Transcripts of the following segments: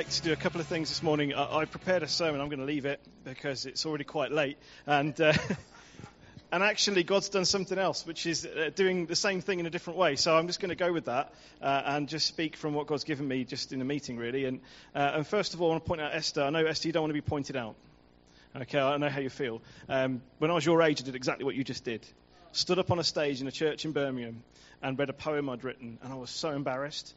Like to do a couple of things this morning. I, I prepared a sermon. I'm going to leave it because it's already quite late. And, uh, and actually, God's done something else, which is uh, doing the same thing in a different way. So I'm just going to go with that uh, and just speak from what God's given me just in the meeting, really. And, uh, and first of all, I want to point out Esther. I know, Esther, you don't want to be pointed out. Okay, I know how you feel. Um, when I was your age, I did exactly what you just did. Stood up on a stage in a church in Birmingham and read a poem I'd written, and I was so embarrassed.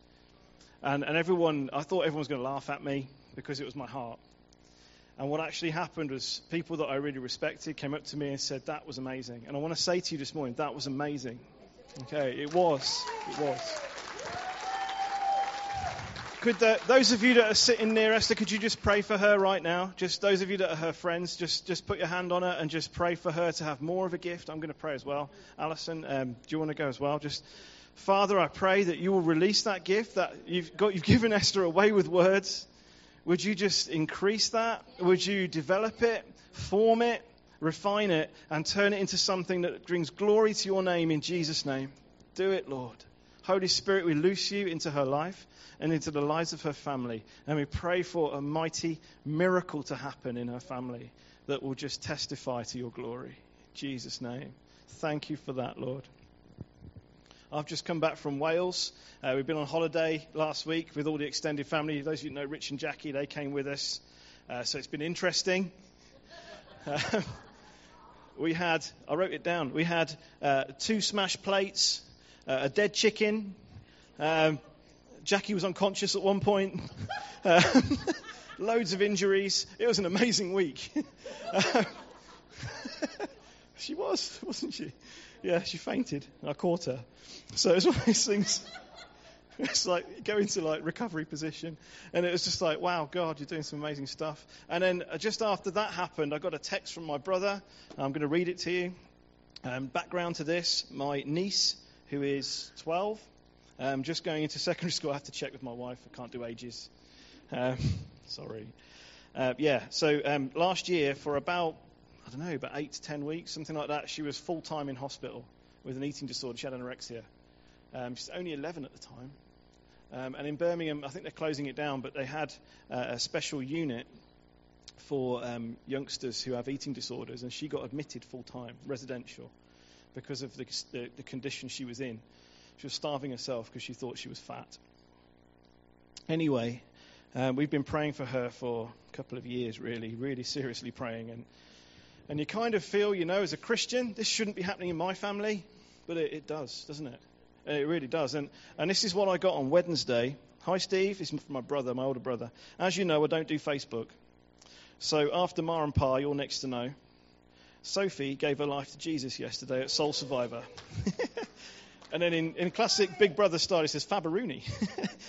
And, and everyone, I thought everyone was going to laugh at me because it was my heart. And what actually happened was people that I really respected came up to me and said, That was amazing. And I want to say to you this morning, that was amazing. Okay, it was. It was. Could the, those of you that are sitting near Esther, could you just pray for her right now? Just those of you that are her friends, just, just put your hand on her and just pray for her to have more of a gift. I'm going to pray as well. Alison, um, do you want to go as well? Just Father, I pray that you will release that gift that you've got. You've given Esther away with words. Would you just increase that? Would you develop it, form it, refine it, and turn it into something that brings glory to your name in Jesus' name? Do it, Lord. Holy Spirit, we loose you into her life and into the lives of her family. And we pray for a mighty miracle to happen in her family that will just testify to your glory. In Jesus' name. Thank you for that, Lord. I've just come back from Wales. Uh, we've been on holiday last week with all the extended family. Those of you know Rich and Jackie, they came with us. Uh, so it's been interesting. Uh, we had, I wrote it down, we had uh, two smashed plates, uh, a dead chicken. Um, Jackie was unconscious at one point. Um, loads of injuries. It was an amazing week. She was, wasn't she? Yeah, she fainted. I caught her. So it's one of these things. It's like go into like recovery position, and it was just like, wow, God, you're doing some amazing stuff. And then uh, just after that happened, I got a text from my brother. I'm going to read it to you. Um, background to this: my niece, who is 12, um, just going into secondary school. I have to check with my wife. I can't do ages. Um, sorry. Uh, yeah. So um, last year, for about I don't know, about eight to ten weeks, something like that, she was full time in hospital with an eating disorder. She had anorexia. Um, she's only 11 at the time. Um, and in Birmingham, I think they're closing it down, but they had uh, a special unit for um, youngsters who have eating disorders, and she got admitted full time, residential, because of the, the, the condition she was in. She was starving herself because she thought she was fat. Anyway, uh, we've been praying for her for a couple of years, really, really seriously praying. And, and you kind of feel, you know, as a Christian, this shouldn't be happening in my family, but it, it does, doesn't it? It really does. And, and this is what I got on Wednesday. Hi, Steve. This is from my brother, my older brother. As you know, I don't do Facebook. So after Mar and Pa, you're next to know. Sophie gave her life to Jesus yesterday at Soul Survivor. and then in, in classic Big Brother style, it says Fabaruni.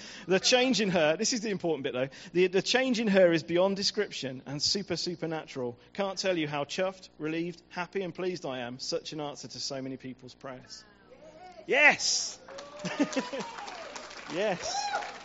the change in her, this is the important bit though, the, the change in her is beyond description and super, supernatural. Can't tell you how chuffed, relieved, happy, and pleased I am. Such an answer to so many people's prayers. Yes! yes.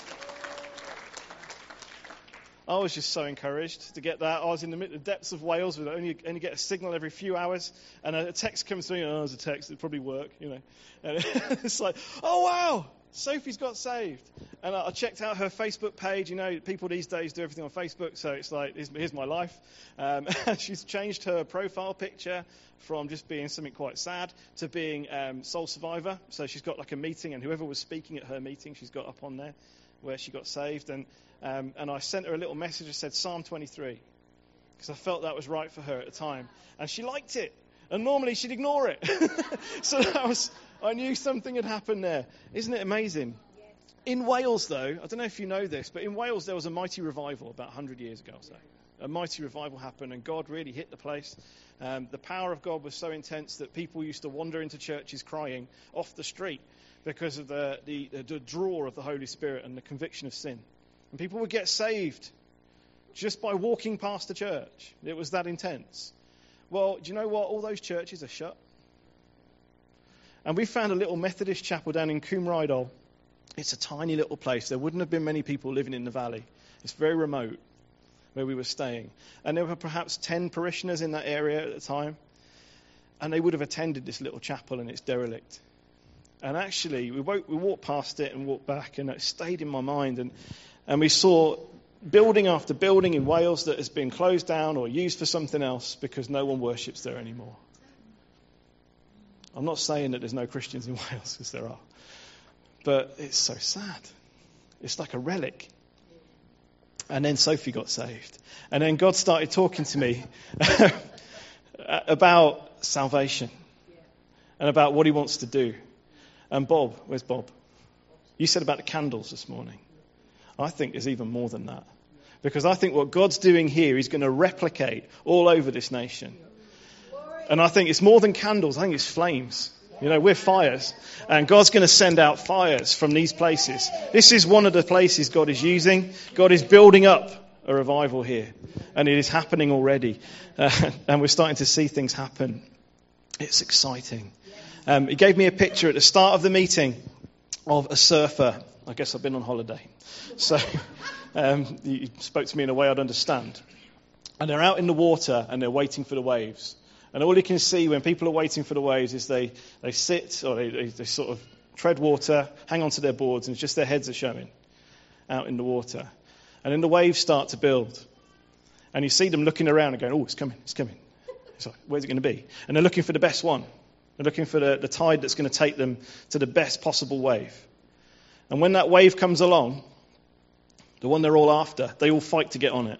I was just so encouraged to get that. I was in the, depths of Wales, we only, only get a signal every few hours, and a text comes me. Oh, there's a text. It'd probably work, you know. And it's like, oh wow, Sophie's got saved. And I checked out her Facebook page. You know, people these days do everything on Facebook, so it's like, here's, here's my life. Um, she's changed her profile picture from just being something quite sad to being um, Soul Survivor. So she's got like a meeting, and whoever was speaking at her meeting, she's got up on there where she got saved. And, um, and I sent her a little message that said Psalm 23, because I felt that was right for her at the time. And she liked it. And normally she'd ignore it. so that was, I knew something had happened there. Isn't it amazing? In Wales, though, I don't know if you know this, but in Wales there was a mighty revival about 100 years ago or so. A mighty revival happened, and God really hit the place. Um, the power of God was so intense that people used to wander into churches crying off the street because of the, the, the draw of the Holy Spirit and the conviction of sin. And people would get saved just by walking past the church. It was that intense. Well, do you know what? All those churches are shut. And we found a little Methodist chapel down in Coombe It's a tiny little place. There wouldn't have been many people living in the valley. It's very remote where we were staying. And there were perhaps 10 parishioners in that area at the time. And they would have attended this little chapel and it's derelict. And actually, we, woke, we walked past it and walked back, and it stayed in my mind. And, and we saw building after building in Wales that has been closed down or used for something else because no one worships there anymore. I'm not saying that there's no Christians in Wales, because there are. But it's so sad. It's like a relic. And then Sophie got saved. And then God started talking to me about salvation and about what he wants to do. And Bob, where's Bob? You said about the candles this morning. I think there's even more than that. Because I think what God's doing here, He's going to replicate all over this nation. And I think it's more than candles, I think it's flames. You know, we're fires. And God's going to send out fires from these places. This is one of the places God is using. God is building up a revival here. And it is happening already. Uh, and we're starting to see things happen. It's exciting. Um, he gave me a picture at the start of the meeting of a surfer. I guess I've been on holiday. So um, he spoke to me in a way I'd understand. And they're out in the water and they're waiting for the waves. And all you can see when people are waiting for the waves is they, they sit or they, they, they sort of tread water, hang onto their boards, and just their heads are showing out in the water. And then the waves start to build. And you see them looking around and going, oh, it's coming, it's coming. So where's it going to be? And they're looking for the best one. They're looking for the, the tide that's going to take them to the best possible wave. And when that wave comes along, the one they're all after, they all fight to get on it.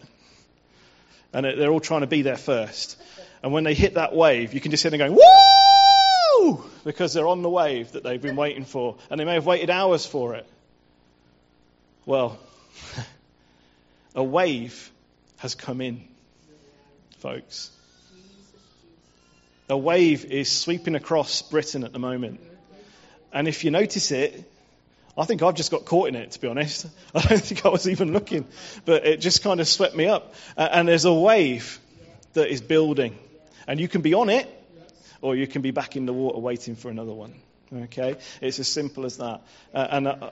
And they're all trying to be there first. And when they hit that wave, you can just hear them going, woo! Because they're on the wave that they've been waiting for. And they may have waited hours for it. Well, a wave has come in, folks. A wave is sweeping across Britain at the moment. And if you notice it, I think I've just got caught in it, to be honest. I don't think I was even looking, but it just kind of swept me up. And there's a wave that is building. And you can be on it, or you can be back in the water waiting for another one. Okay? It's as simple as that. Uh, and uh,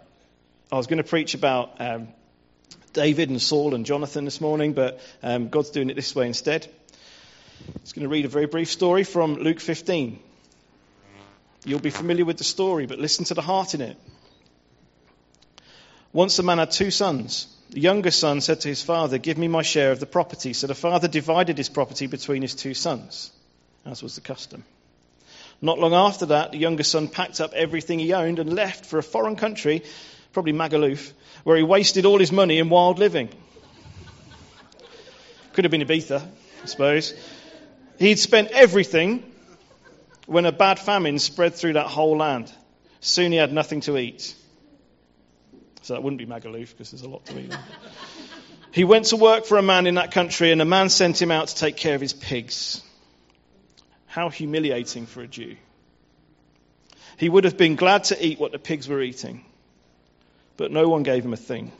I was going to preach about um, David and Saul and Jonathan this morning, but um, God's doing it this way instead. I'm just going to read a very brief story from Luke 15. You'll be familiar with the story, but listen to the heart in it. Once a man had two sons. The younger son said to his father, Give me my share of the property. So the father divided his property between his two sons, as was the custom. Not long after that, the younger son packed up everything he owned and left for a foreign country, probably Magaluf, where he wasted all his money in wild living. Could have been Ibiza, I suppose. He'd spent everything when a bad famine spread through that whole land. Soon he had nothing to eat. So that wouldn't be Magaluf because there's a lot to eat. he went to work for a man in that country, and the man sent him out to take care of his pigs. How humiliating for a Jew. He would have been glad to eat what the pigs were eating, but no one gave him a thing.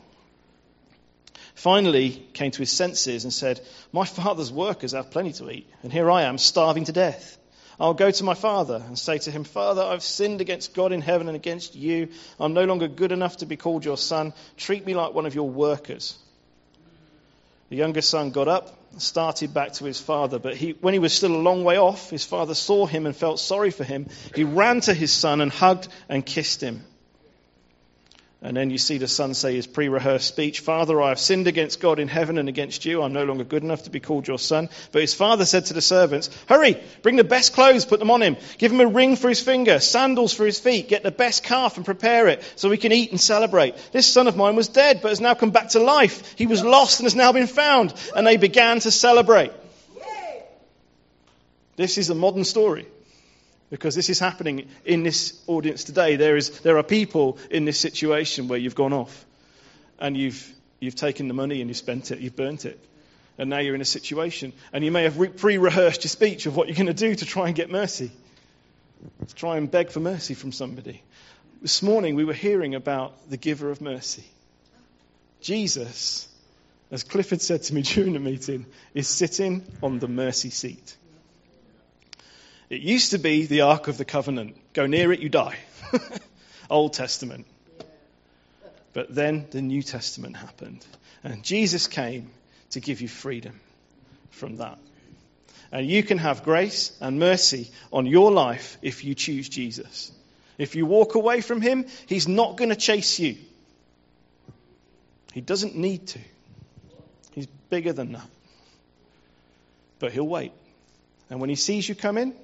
Finally, came to his senses and said, My father's workers have plenty to eat, and here I am starving to death. I'll go to my father and say to him, Father, I've sinned against God in heaven and against you. I'm no longer good enough to be called your son. Treat me like one of your workers. The younger son got up and started back to his father. But he, when he was still a long way off, his father saw him and felt sorry for him. He ran to his son and hugged and kissed him. And then you see the son say his pre rehearsed speech Father, I have sinned against God in heaven and against you. I'm no longer good enough to be called your son. But his father said to the servants, Hurry, bring the best clothes, put them on him. Give him a ring for his finger, sandals for his feet. Get the best calf and prepare it so we can eat and celebrate. This son of mine was dead, but has now come back to life. He was lost and has now been found. And they began to celebrate. This is a modern story. Because this is happening in this audience today. There, is, there are people in this situation where you've gone off and you've, you've taken the money and you've spent it, you've burnt it. And now you're in a situation. And you may have pre rehearsed your speech of what you're going to do to try and get mercy, to try and beg for mercy from somebody. This morning we were hearing about the giver of mercy. Jesus, as Clifford said to me during the meeting, is sitting on the mercy seat. It used to be the Ark of the Covenant. Go near it, you die. Old Testament. But then the New Testament happened. And Jesus came to give you freedom from that. And you can have grace and mercy on your life if you choose Jesus. If you walk away from him, he's not going to chase you. He doesn't need to. He's bigger than that. But he'll wait. And when he sees you coming,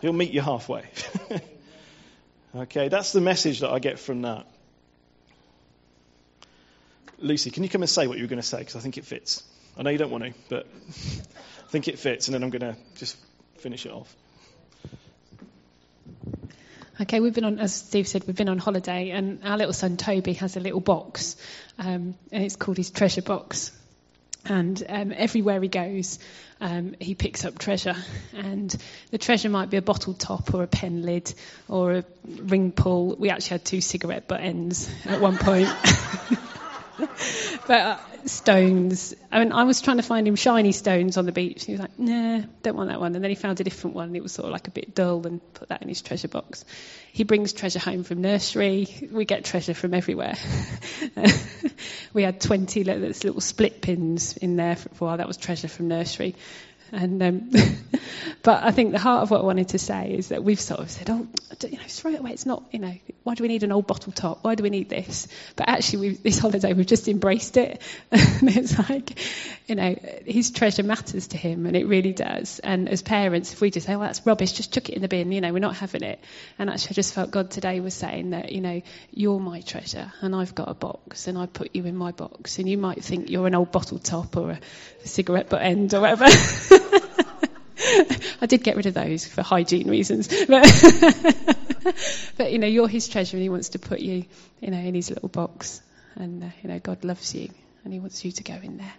he'll meet you halfway. okay, that's the message that I get from that. Lucy, can you come and say what you were going to say? Because I think it fits. I know you don't want to, but I think it fits, and then I'm going to just finish it off. Okay, we've been on, as Steve said, we've been on holiday, and our little son Toby has a little box, um, and it's called his treasure box. And um, everywhere he goes, um, he picks up treasure. And the treasure might be a bottle top or a pen lid or a ring pull. We actually had two cigarette butt ends at one point. but uh, stones. I mean, I was trying to find him shiny stones on the beach. He was like, nah, don't want that one. And then he found a different one. And it was sort of like a bit dull and put that in his treasure box. He brings treasure home from nursery. We get treasure from everywhere. we had 20 little split pins in there for a while. That was treasure from nursery. And um, but I think the heart of what I wanted to say is that we've sort of said, oh, you know, throw it away. It's not, you know, why do we need an old bottle top? Why do we need this? But actually, this holiday we've just embraced it, and it's like, you know, his treasure matters to him, and it really does. And as parents, if we just say, well, that's rubbish, just chuck it in the bin, you know, we're not having it. And actually, I just felt God today was saying that, you know, you're my treasure, and I've got a box, and I put you in my box, and you might think you're an old bottle top or a cigarette butt end or whatever. I did get rid of those for hygiene reasons. But, but, you know, you're his treasure and he wants to put you, you know, in his little box. And, uh, you know, God loves you and he wants you to go in there.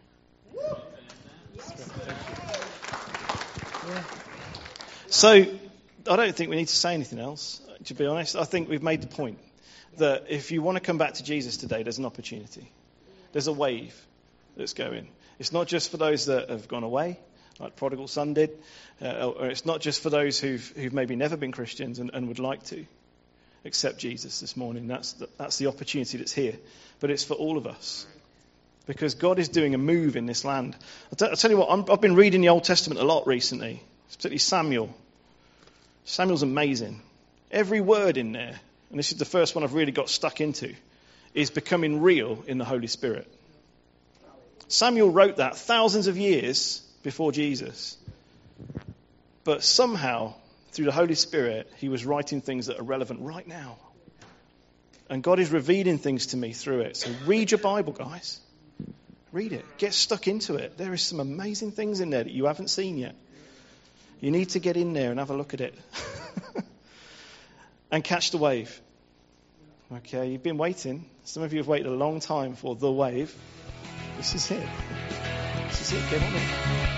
So, I don't think we need to say anything else, to be honest. I think we've made the point that if you want to come back to Jesus today, there's an opportunity. There's a wave that's going. It's not just for those that have gone away, like Prodigal Son did. Uh, or it's not just for those who've, who've maybe never been Christians and, and would like to accept Jesus this morning. That's the, that's the opportunity that's here. But it's for all of us. Because God is doing a move in this land. I'll, t- I'll tell you what, i have been reading the Old Testament a lot recently, particularly Samuel. Samuel's amazing. Every word in there, and this is the first one I've really got stuck into, is becoming real in the Holy Spirit. Samuel wrote that thousands of years before Jesus. But somehow, through the Holy Spirit, he was writing things that are relevant right now. And God is revealing things to me through it. So read your Bible, guys. Read it. Get stuck into it. There is some amazing things in there that you haven't seen yet. You need to get in there and have a look at it. and catch the wave. Okay, you've been waiting. Some of you have waited a long time for the wave. This is it. This is it. Get on it.